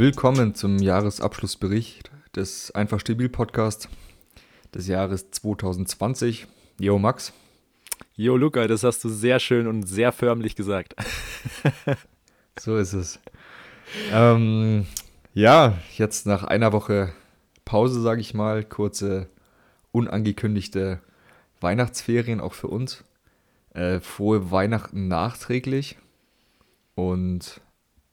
Willkommen zum Jahresabschlussbericht des Einfach Stabil Podcast des Jahres 2020. Jo, Max. Jo, Luca, das hast du sehr schön und sehr förmlich gesagt. so ist es. Ähm, ja, jetzt nach einer Woche Pause, sage ich mal, kurze unangekündigte Weihnachtsferien auch für uns. Äh, frohe Weihnachten nachträglich. Und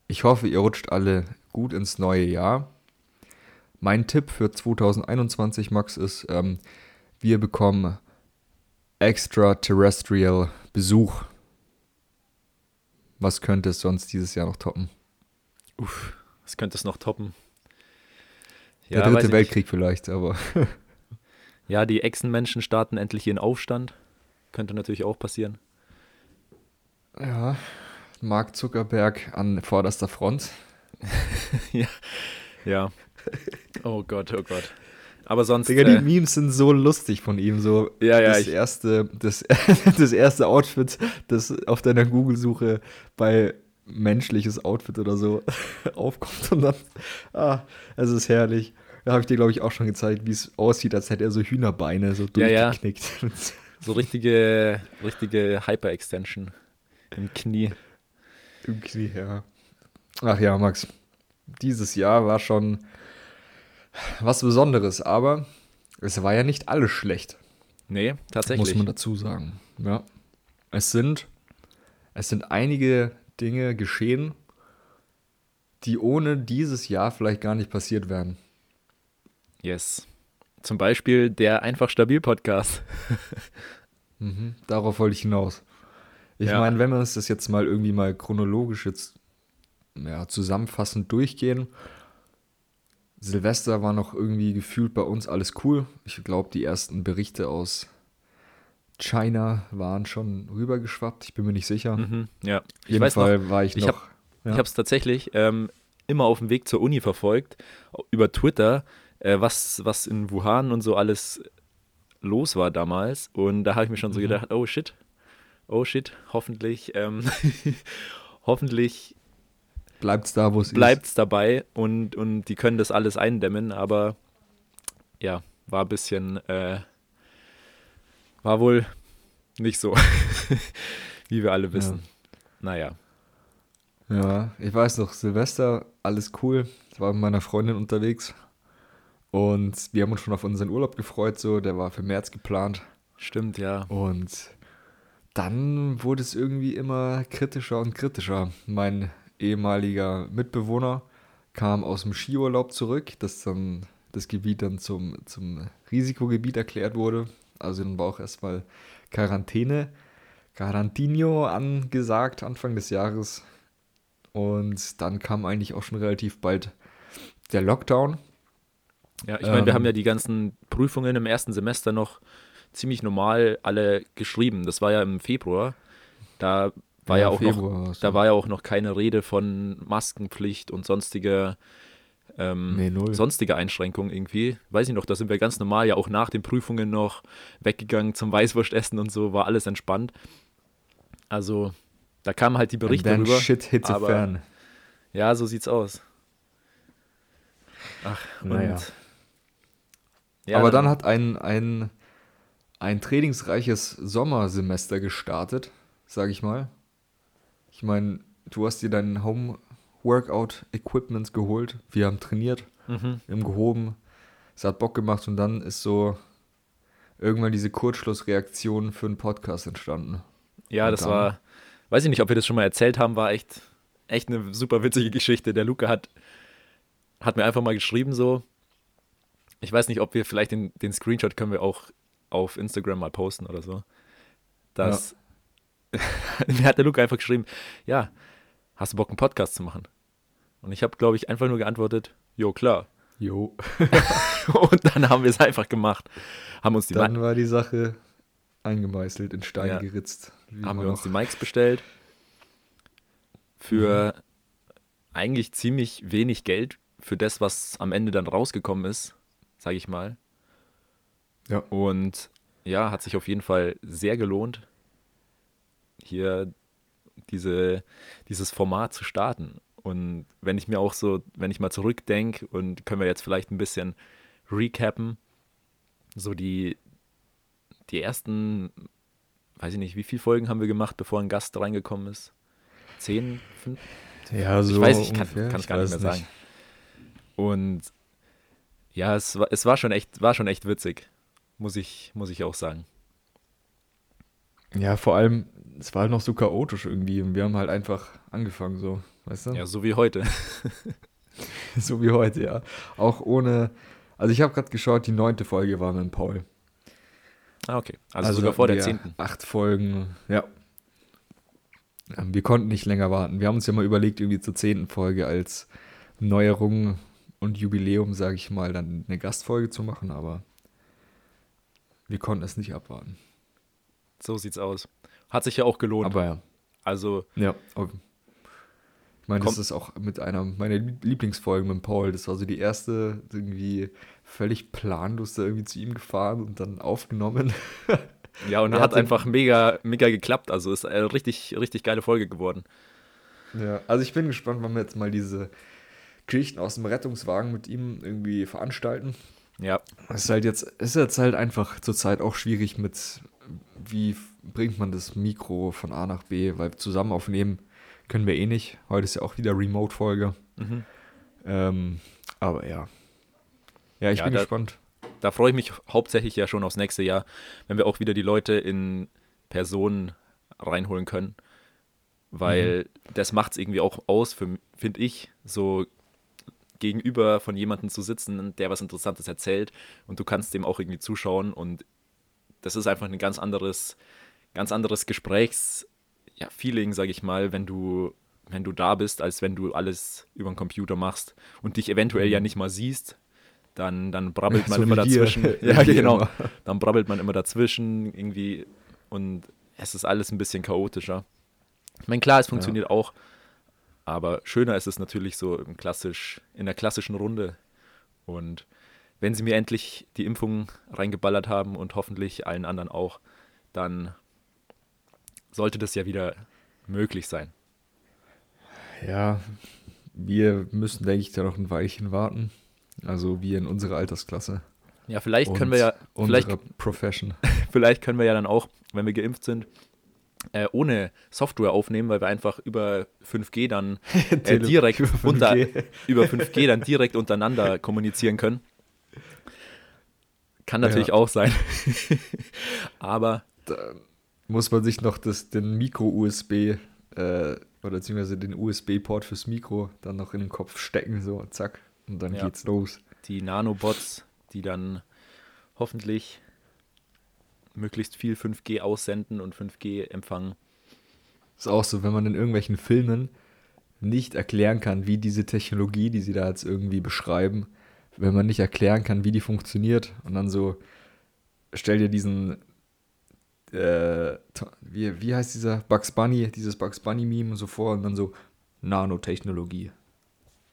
ich hoffe, ihr rutscht alle gut ins neue Jahr. Mein Tipp für 2021, Max, ist, ähm, wir bekommen extraterrestrial Besuch. Was könnte es sonst dieses Jahr noch toppen? Uff, was könnte es noch toppen? Ja, Der dritte Weltkrieg nicht. vielleicht, aber. ja, die Echsenmenschen starten endlich ihren Aufstand. Könnte natürlich auch passieren. Ja, Mark Zuckerberg an vorderster Front. ja, ja. Oh Gott, oh Gott. Aber sonst. Digga, die äh, Memes sind so lustig von ihm. So ja, ja, das, erste, das, das erste Outfit, das auf deiner Google-Suche bei menschliches Outfit oder so aufkommt und dann. Ah, es ist herrlich. Da habe ich dir, glaube ich, auch schon gezeigt, wie es aussieht, als hätte er so Hühnerbeine so durchgeknickt. Ja, ja. So richtige, richtige Hyper-Extension im Knie. Knie, ja. Ach ja, Max. Dieses Jahr war schon was Besonderes, aber es war ja nicht alles schlecht. Nee, tatsächlich. Muss man dazu sagen. Ja. Es sind, es sind einige Dinge geschehen, die ohne dieses Jahr vielleicht gar nicht passiert wären. Yes. Zum Beispiel der Einfach Stabil Podcast. mhm, darauf wollte ich hinaus. Ich ja. meine, wenn wir uns das jetzt mal irgendwie mal chronologisch jetzt ja, zusammenfassend durchgehen, Silvester war noch irgendwie gefühlt bei uns alles cool. Ich glaube, die ersten Berichte aus China waren schon rübergeschwappt. Ich bin mir nicht sicher. Mhm, ja, ich jeden Fall noch, war ich noch. Ich habe es tatsächlich ähm, immer auf dem Weg zur Uni verfolgt, über Twitter, äh, was, was in Wuhan und so alles los war damals. Und da habe ich mir schon so mhm. gedacht, oh shit, oh shit, hoffentlich, ähm, hoffentlich bleibt es da, wo es ist. Bleibt es dabei und, und die können das alles eindämmen, aber ja, war ein bisschen, äh, war wohl nicht so, wie wir alle wissen. Ja. Naja. Ja, ich weiß noch, Silvester, alles cool. Ich war mit meiner Freundin unterwegs und wir haben uns schon auf unseren Urlaub gefreut, so, der war für März geplant. Stimmt, ja. Und dann wurde es irgendwie immer kritischer und kritischer. Mein ehemaliger Mitbewohner kam aus dem Skiurlaub zurück, das dann das Gebiet dann zum, zum Risikogebiet erklärt wurde. Also dann war auch erstmal Quarantäne, Quarantino angesagt Anfang des Jahres. Und dann kam eigentlich auch schon relativ bald der Lockdown. Ja, ich meine, ähm, wir haben ja die ganzen Prüfungen im ersten Semester noch ziemlich normal alle geschrieben. Das war ja im Februar. Da war ja, ja auch noch, da war ja auch noch keine Rede von Maskenpflicht und sonstige ähm, nee, sonstige Einschränkungen irgendwie. Weiß ich noch, da sind wir ganz normal ja auch nach den Prüfungen noch weggegangen zum Weißwurstessen und so, war alles entspannt. Also, da kamen halt die Berichte And rüber. Shit hits aber, fan. Ja, so sieht's aus. Ach, naja. Und, ja, aber dann, dann hat ein, ein, ein trainingsreiches Sommersemester gestartet, sag ich mal. Ich meine, du hast dir dein Home-Workout-Equipment geholt. Wir haben trainiert, mhm. wir haben gehoben. Es hat Bock gemacht und dann ist so irgendwann diese Kurzschlussreaktion für einen Podcast entstanden. Ja, und das dann, war, weiß ich nicht, ob wir das schon mal erzählt haben, war echt, echt eine super witzige Geschichte. Der Luca hat, hat mir einfach mal geschrieben, so, ich weiß nicht, ob wir vielleicht den, den Screenshot können wir auch auf Instagram mal posten oder so, dass ja. mir hat der Luke einfach geschrieben, ja, hast du Bock, einen Podcast zu machen? Und ich habe, glaube ich, einfach nur geantwortet, jo, klar. Jo. und dann haben wir es einfach gemacht. Haben uns die dann Ma war die Sache eingemeißelt, in Stein ja. geritzt. Haben wir uns die Mikes bestellt. Für mhm. eigentlich ziemlich wenig Geld für das, was am Ende dann rausgekommen ist, sage ich mal. Ja. Und ja, hat sich auf jeden Fall sehr gelohnt hier diese, dieses Format zu starten. Und wenn ich mir auch so, wenn ich mal zurückdenke und können wir jetzt vielleicht ein bisschen recappen, so die, die ersten, weiß ich nicht, wie viele Folgen haben wir gemacht, bevor ein Gast reingekommen ist? Zehn, fünf? Ja, so. Ich weiß, ich kann es gar nicht mehr sagen. Und ja, es war, es war schon echt, war schon echt witzig, muss ich, muss ich auch sagen. Ja, vor allem, es war halt noch so chaotisch irgendwie und wir haben halt einfach angefangen so, weißt du? Ja, so wie heute. so wie heute, ja. Auch ohne, also ich habe gerade geschaut, die neunte Folge war mit Paul. Ah, okay. Also, also sogar vor der zehnten. Acht Folgen, ja. Wir konnten nicht länger warten. Wir haben uns ja mal überlegt, irgendwie zur zehnten Folge als Neuerung und Jubiläum, sage ich mal, dann eine Gastfolge zu machen, aber wir konnten es nicht abwarten. So sieht's aus. Hat sich ja auch gelohnt. Aber ja. Also. Ja. Ich meine, das ist auch mit einer meiner Lieblingsfolgen mit Paul. Das war so die erste, irgendwie völlig planlos da irgendwie zu ihm gefahren und dann aufgenommen. Ja, und hat einfach mega, mega geklappt. Also ist eine richtig, richtig geile Folge geworden. Ja, also ich bin gespannt, wann wir jetzt mal diese Geschichten aus dem Rettungswagen mit ihm irgendwie veranstalten. Ja. Es ist halt jetzt, ist jetzt halt einfach zurzeit auch schwierig mit, wie bringt man das Mikro von A nach B, weil zusammen aufnehmen können wir eh nicht. Heute ist ja auch wieder Remote-Folge. Mhm. Ähm, aber ja. Ja, ich ja, bin da, gespannt. Da freue ich mich hauptsächlich ja schon aufs nächste Jahr, wenn wir auch wieder die Leute in Person reinholen können. Weil mhm. das macht es irgendwie auch aus, finde ich, so gegenüber von jemandem zu sitzen, der was Interessantes erzählt und du kannst dem auch irgendwie zuschauen und das ist einfach ein ganz anderes, ganz anderes Gesprächs-Feeling, ja, sage ich mal, wenn du, wenn du da bist, als wenn du alles über den Computer machst und dich eventuell ja mhm. nicht mal siehst. Dann, dann brabbelt man so immer dazwischen. ja, genau. Immer. Dann brabbelt man immer dazwischen irgendwie und es ist alles ein bisschen chaotischer. Ich meine, klar, es funktioniert ja. auch, aber schöner ist es natürlich so im klassisch, in der klassischen Runde. Und wenn sie mir endlich die Impfung reingeballert haben und hoffentlich allen anderen auch, dann sollte das ja wieder möglich sein. Ja, wir müssen, denke ich, da noch ein Weilchen warten. Also wir in unserer Altersklasse. Ja, vielleicht können wir ja. Vielleicht, Profession. vielleicht können wir ja dann auch, wenn wir geimpft sind, äh, ohne Software aufnehmen, weil wir einfach über 5G dann äh, direkt über 5G. unter über 5G dann direkt untereinander kommunizieren können. Kann natürlich ja. auch sein. Aber. Da muss man sich noch das, den Micro-USB äh, oder beziehungsweise den USB-Port fürs Mikro dann noch in den Kopf stecken, so zack, und dann ja. geht's los. Die Nanobots, die dann hoffentlich möglichst viel 5G aussenden und 5G empfangen. Ist auch so, wenn man in irgendwelchen Filmen nicht erklären kann, wie diese Technologie, die sie da jetzt irgendwie beschreiben, wenn man nicht erklären kann, wie die funktioniert und dann so, stell dir diesen, äh, wie, wie heißt dieser Bugs Bunny, dieses Bugs Bunny Meme so vor und dann so Nanotechnologie.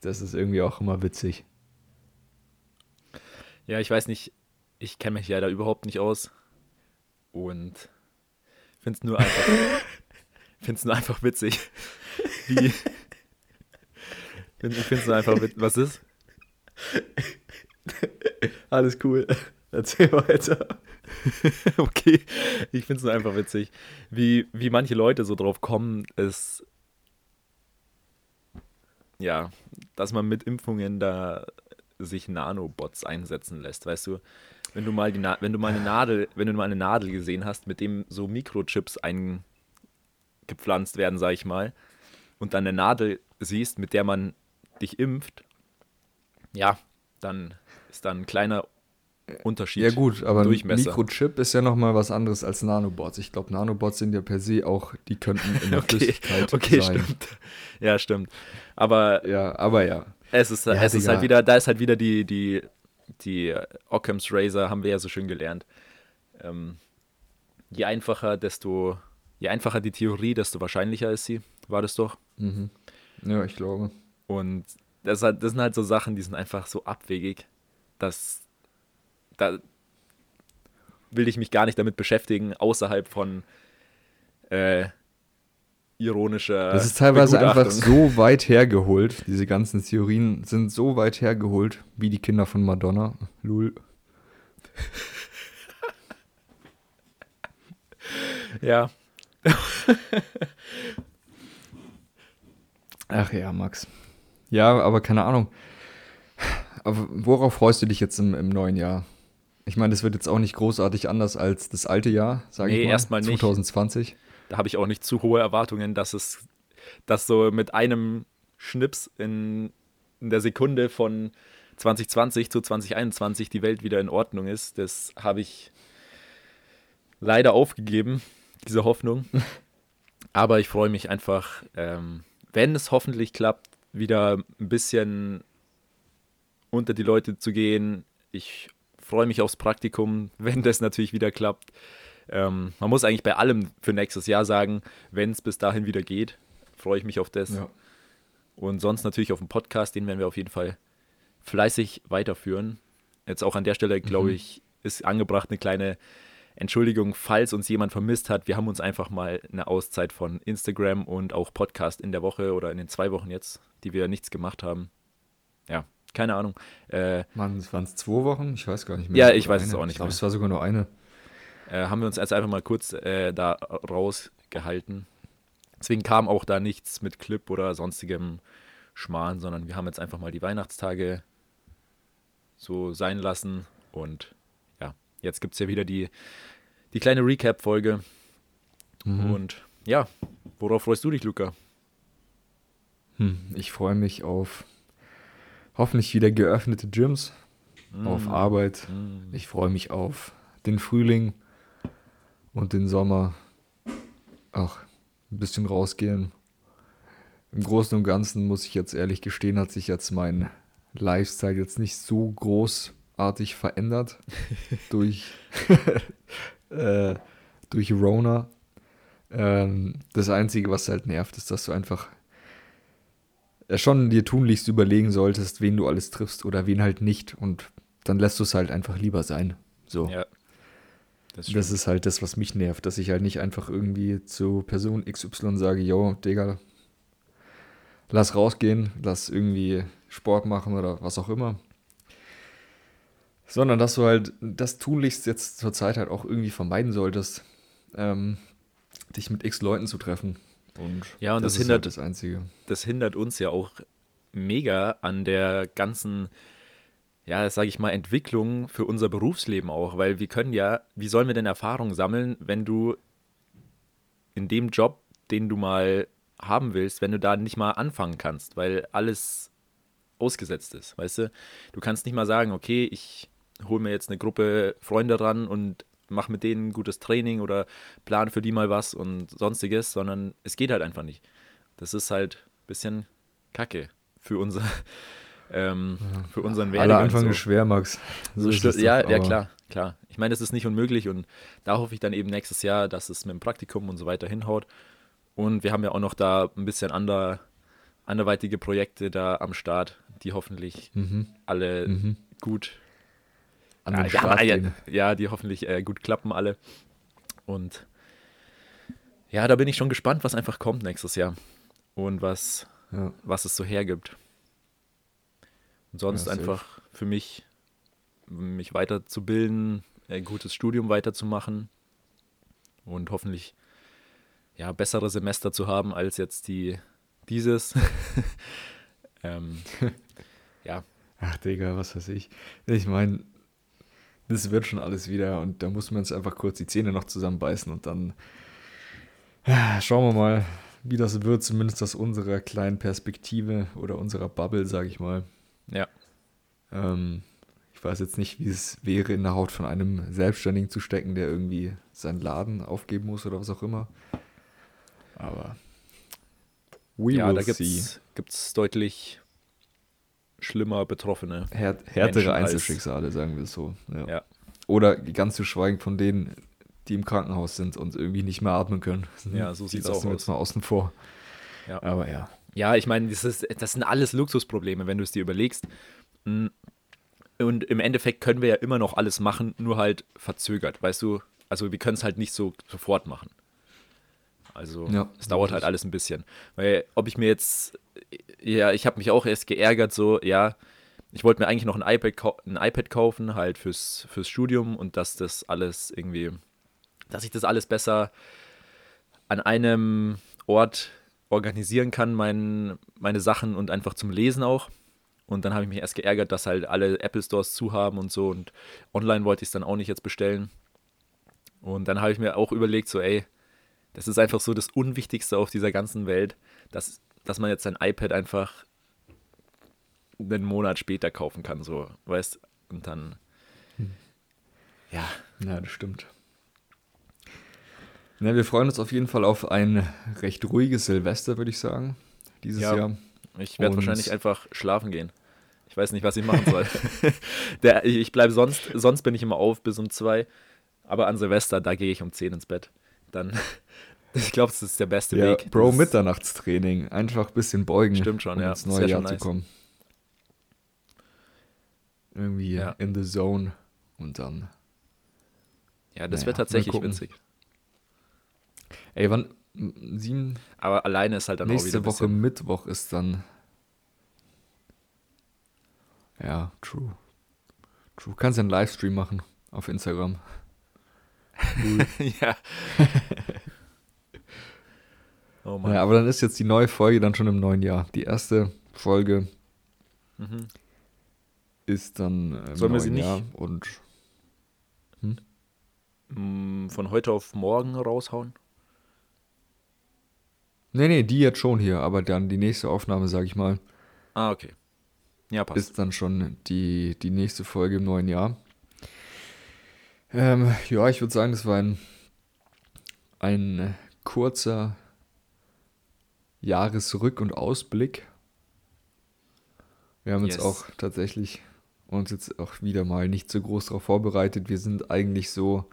Das ist irgendwie auch immer witzig. Ja, ich weiß nicht, ich kenne mich ja da überhaupt nicht aus und finde es nur einfach, find's nur einfach witzig, wie, ich finde es nur einfach witzig, was ist? Alles cool. Erzähl weiter. okay, ich finde es nur einfach witzig, wie, wie manche Leute so drauf kommen, ist, ja, dass man mit Impfungen da sich Nanobots einsetzen lässt, weißt du? Wenn du mal die wenn du mal eine Nadel, wenn du mal eine Nadel gesehen hast, mit dem so Mikrochips eingepflanzt werden, sag ich mal, und dann eine Nadel siehst, mit der man dich impft, ja, dann ist da ein kleiner Unterschied. Ja gut, aber ein Mikrochip ist ja nochmal was anderes als Nanobots. Ich glaube, Nanobots sind ja per se auch, die könnten in der okay, Flüssigkeit okay, sein. stimmt. Ja, stimmt. Aber ja, aber ja. Es ist, ja, es ist halt wieder, da ist halt wieder die, die, die Occam's Razor, haben wir ja so schön gelernt. Ähm, je einfacher, desto, je einfacher die Theorie, desto wahrscheinlicher ist sie. War das doch? Mhm. Ja, ich glaube. Und das, das sind halt so Sachen, die sind einfach so abwegig, dass da will ich mich gar nicht damit beschäftigen, außerhalb von, äh, ironischer. Das ist teilweise einfach so weit hergeholt. Diese ganzen Theorien sind so weit hergeholt, wie die Kinder von Madonna. Lul. ja. Ach ja, Max. Ja, aber keine Ahnung. Aber worauf freust du dich jetzt im, im neuen Jahr? Ich meine, das wird jetzt auch nicht großartig anders als das alte Jahr, sage nee, ich mal. erstmal nicht. 2020. Da habe ich auch nicht zu hohe Erwartungen, dass es, dass so mit einem Schnips in, in der Sekunde von 2020 zu 2021 die Welt wieder in Ordnung ist. Das habe ich leider aufgegeben, diese Hoffnung. Aber ich freue mich einfach, ähm, wenn es hoffentlich klappt, wieder ein bisschen unter die Leute zu gehen. Ich freue mich aufs Praktikum, wenn das natürlich wieder klappt. Ähm, man muss eigentlich bei allem für nächstes Jahr sagen, wenn es bis dahin wieder geht, freue ich mich auf das. Ja. Und sonst natürlich auf den Podcast, den werden wir auf jeden Fall fleißig weiterführen. Jetzt auch an der Stelle, glaube mhm. ich, ist angebracht eine kleine Entschuldigung, falls uns jemand vermisst hat. Wir haben uns einfach mal eine Auszeit von Instagram und auch Podcast in der Woche oder in den zwei Wochen jetzt, die wir nichts gemacht haben. Ja, keine Ahnung. Äh, waren es zwei Wochen? Ich weiß gar nicht mehr. Ja, ich weiß eine. es auch nicht. Ich glaube, es war sogar nur eine. Äh, haben wir uns jetzt einfach mal kurz äh, da rausgehalten. Deswegen kam auch da nichts mit Clip oder sonstigem Schmarrn, sondern wir haben jetzt einfach mal die Weihnachtstage so sein lassen. Und ja, jetzt gibt es ja wieder die, die kleine Recap-Folge. Mhm. Und ja, worauf freust du dich, Luca? Hm, ich freue mich auf hoffentlich wieder geöffnete Gyms, mm. auf Arbeit. Mm. Ich freue mich auf den Frühling und den Sommer. Ach, ein bisschen rausgehen. Im Großen und Ganzen muss ich jetzt ehrlich gestehen, hat sich jetzt mein Lifestyle jetzt nicht so großartig verändert durch, äh, durch Rona. Ähm, das Einzige, was halt nervt, ist, dass du einfach schon dir tunlichst überlegen solltest, wen du alles triffst oder wen halt nicht. Und dann lässt du es halt einfach lieber sein. So. Ja. Das, das, ist halt das, was mich nervt, dass ich halt nicht einfach irgendwie zu Person XY sage, yo, Digga, lass rausgehen, lass irgendwie Sport machen oder was auch immer. Sondern dass du halt das tunlichst jetzt zur Zeit halt auch irgendwie vermeiden solltest, ähm, dich mit x Leuten zu treffen. Und ja, und das, das hindert halt das Einzige. Das hindert uns ja auch mega an der ganzen, ja, sage ich mal, Entwicklung für unser Berufsleben auch, weil wir können ja, wie sollen wir denn Erfahrung sammeln, wenn du in dem Job, den du mal haben willst, wenn du da nicht mal anfangen kannst, weil alles ausgesetzt ist, weißt du? Du kannst nicht mal sagen, okay, ich hole mir jetzt eine Gruppe Freunde ran und mach mit denen gutes Training oder plan für die mal was und sonstiges, sondern es geht halt einfach nicht. Das ist halt ein bisschen Kacke für unser ähm, für unseren Werdegang. Aller Anfang so. ist schwer, Max. So so ja, doch, ja, klar, klar. Ich meine, das ist nicht unmöglich und da hoffe ich dann eben nächstes Jahr, dass es mit dem Praktikum und so weiter hinhaut. Und wir haben ja auch noch da ein bisschen ander, anderweitige Projekte da am Start, die hoffentlich mhm. alle mhm. gut an ja, den Start ja, gehen. Ja, die hoffentlich äh, gut klappen alle. Und ja, da bin ich schon gespannt, was einfach kommt nächstes Jahr. Und was, ja. was es so hergibt. Und sonst ja, einfach für mich, mich weiterzubilden, ein gutes Studium weiterzumachen und hoffentlich ja, bessere Semester zu haben als jetzt die dieses. ähm, ja. Ach, Digga, was weiß ich. Ich meine, das wird schon alles wieder und da muss man jetzt einfach kurz die Zähne noch zusammenbeißen und dann ja, schauen wir mal, wie das wird, zumindest aus unserer kleinen Perspektive oder unserer Bubble, sage ich mal. Ja. Ähm, ich weiß jetzt nicht, wie es wäre, in der Haut von einem Selbstständigen zu stecken, der irgendwie seinen Laden aufgeben muss oder was auch immer. Aber we ja, da gibt es deutlich schlimmer Betroffene. Här härtere Einzelschicksale, sagen wir es so. Ja. ja. Oder ganz zu schweigen von denen, die im Krankenhaus sind und irgendwie nicht mehr atmen können. Ja, so sieht es auch aus. jetzt mal außen vor. Ja. Aber ja. Ja, ich meine, das, das sind alles Luxusprobleme, wenn du es dir überlegst. Mm. Und im Endeffekt können wir ja immer noch alles machen, nur halt verzögert, weißt du? Also wir können es halt nicht so sofort machen. Also ja, es dauert halt alles ein bisschen. Weil ob ich mir jetzt, ja, ich habe mich auch erst geärgert, so, ja, ich wollte mir eigentlich noch ein iPad, ein iPad kaufen, halt fürs, fürs Studium und dass das alles irgendwie, dass ich das alles besser an einem Ort organisieren kann, mein, meine Sachen und einfach zum Lesen auch. Und dann habe ich mich erst geärgert, dass halt alle Apple Stores zu haben und so. Und online wollte ich es dann auch nicht jetzt bestellen. Und dann habe ich mir auch überlegt, so, ey, das ist einfach so das Unwichtigste auf dieser ganzen Welt, dass, dass man jetzt sein iPad einfach einen Monat später kaufen kann, so, weißt Und dann, hm. ja. Ja, das stimmt. Ja, wir freuen uns auf jeden Fall auf ein recht ruhiges Silvester, würde ich sagen, dieses ja, Jahr. Ich werde wahrscheinlich einfach schlafen gehen. Ich weiß nicht, was ich machen soll. Der, ich bleibe sonst, sonst bin ich immer auf bis um zwei. Aber an Silvester, da gehe ich um zehn ins Bett. Dann, ich glaube, das ist der beste ja, Weg. Bro, Mitternachtstraining. Einfach ein bisschen beugen. Stimmt schon, um ja. ins neue Jahr nice. zu kommen. Irgendwie ja. in the zone und dann. Ja, das naja, wäre tatsächlich witzig. Ey, wann? Sieben. Aber alleine ist halt dann nächste auch wieder Woche Mittwoch ist dann. Ja, true. True. Kannst ja einen Livestream machen auf Instagram. Ja. oh Mann. Ja, aber dann ist jetzt die neue Folge dann schon im neuen Jahr. Die erste Folge mhm. ist dann im Sollen wir sie Jahr nicht und hm? Von heute auf morgen raushauen? Nee, nee, die jetzt schon hier, aber dann die nächste Aufnahme, sag ich mal. Ah, okay. Ja, passt. Ist dann schon die, die nächste Folge im neuen Jahr. Ähm, ja, ich würde sagen, das war ein, ein kurzer Jahresrück- und Ausblick. Wir haben yes. jetzt auch tatsächlich uns jetzt auch wieder mal nicht so groß darauf vorbereitet. Wir sind eigentlich so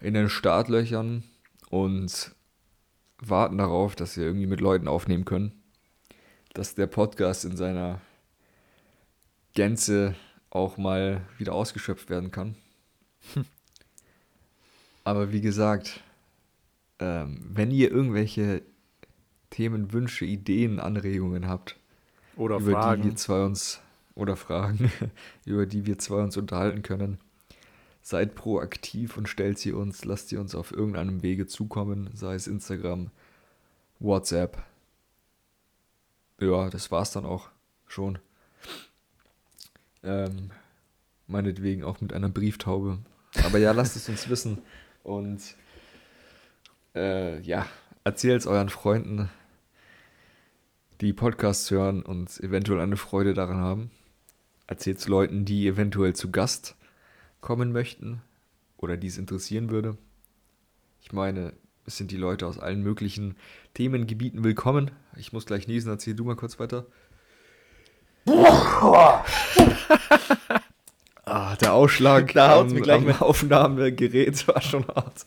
in den Startlöchern und warten darauf, dass wir irgendwie mit Leuten aufnehmen können. Dass der Podcast in seiner Gänze auch mal wieder ausgeschöpft werden kann. Aber wie gesagt, ähm, wenn ihr irgendwelche Themen, Wünsche, Ideen, Anregungen habt, oder über Fragen. die wir zwei uns oder Fragen, über die wir zwei uns unterhalten können, seid proaktiv und stellt sie uns, lasst sie uns auf irgendeinem Wege zukommen, sei es Instagram, WhatsApp. Ja, das war's dann auch schon. Ähm, meinetwegen auch mit einer Brieftaube. Aber ja, lasst es uns wissen. Und äh, ja, erzählt es euren Freunden, die Podcasts hören und eventuell eine Freude daran haben. Erzählt es Leuten, die eventuell zu Gast kommen möchten oder die es interessieren würde. Ich meine, es sind die Leute aus allen möglichen Themengebieten willkommen. Ich muss gleich niesen, erzähl du mal kurz weiter. ah, der Ausschlag da am, mir gleich am Aufnahmegerät war schon hart.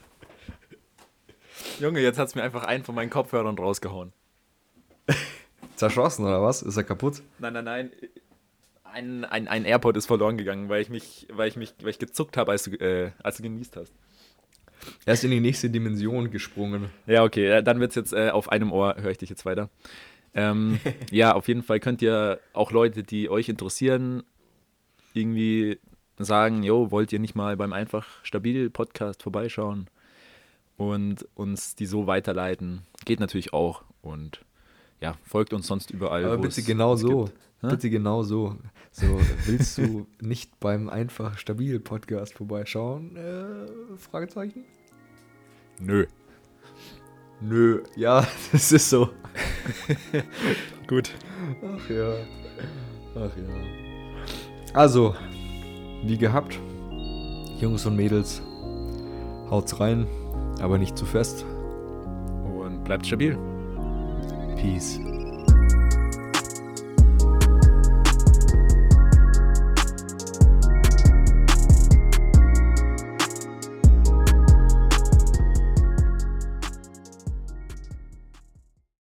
Junge, jetzt hat es mir einfach einen von meinen Kopfhörern rausgehauen. Zerschossen oder was? Ist er kaputt? Nein, nein, nein ein, ein, ein AirPod ist verloren gegangen, weil ich mich, weil ich mich, weil ich gezuckt habe, als du, äh, als du genießt hast. Er ist in die nächste Dimension gesprungen. Ja, okay, dann wird es jetzt äh, auf einem Ohr, höre ich dich jetzt weiter. Ähm, ja, auf jeden Fall könnt ihr auch Leute, die euch interessieren, irgendwie sagen, jo, wollt ihr nicht mal beim Einfach Stabil Podcast vorbeischauen und uns die so weiterleiten? Geht natürlich auch und ja, folgt uns sonst überall. Aber bitte genau so. Gibt. Bitte genau so. So, willst du nicht beim einfach stabil Podcast vorbeischauen? Äh, Fragezeichen? Nö. Nö. Ja, das ist so. Gut. Ach ja. Ach ja. Also, wie gehabt, Jungs und Mädels, haut's rein, aber nicht zu fest. Und bleibt stabil. Peace.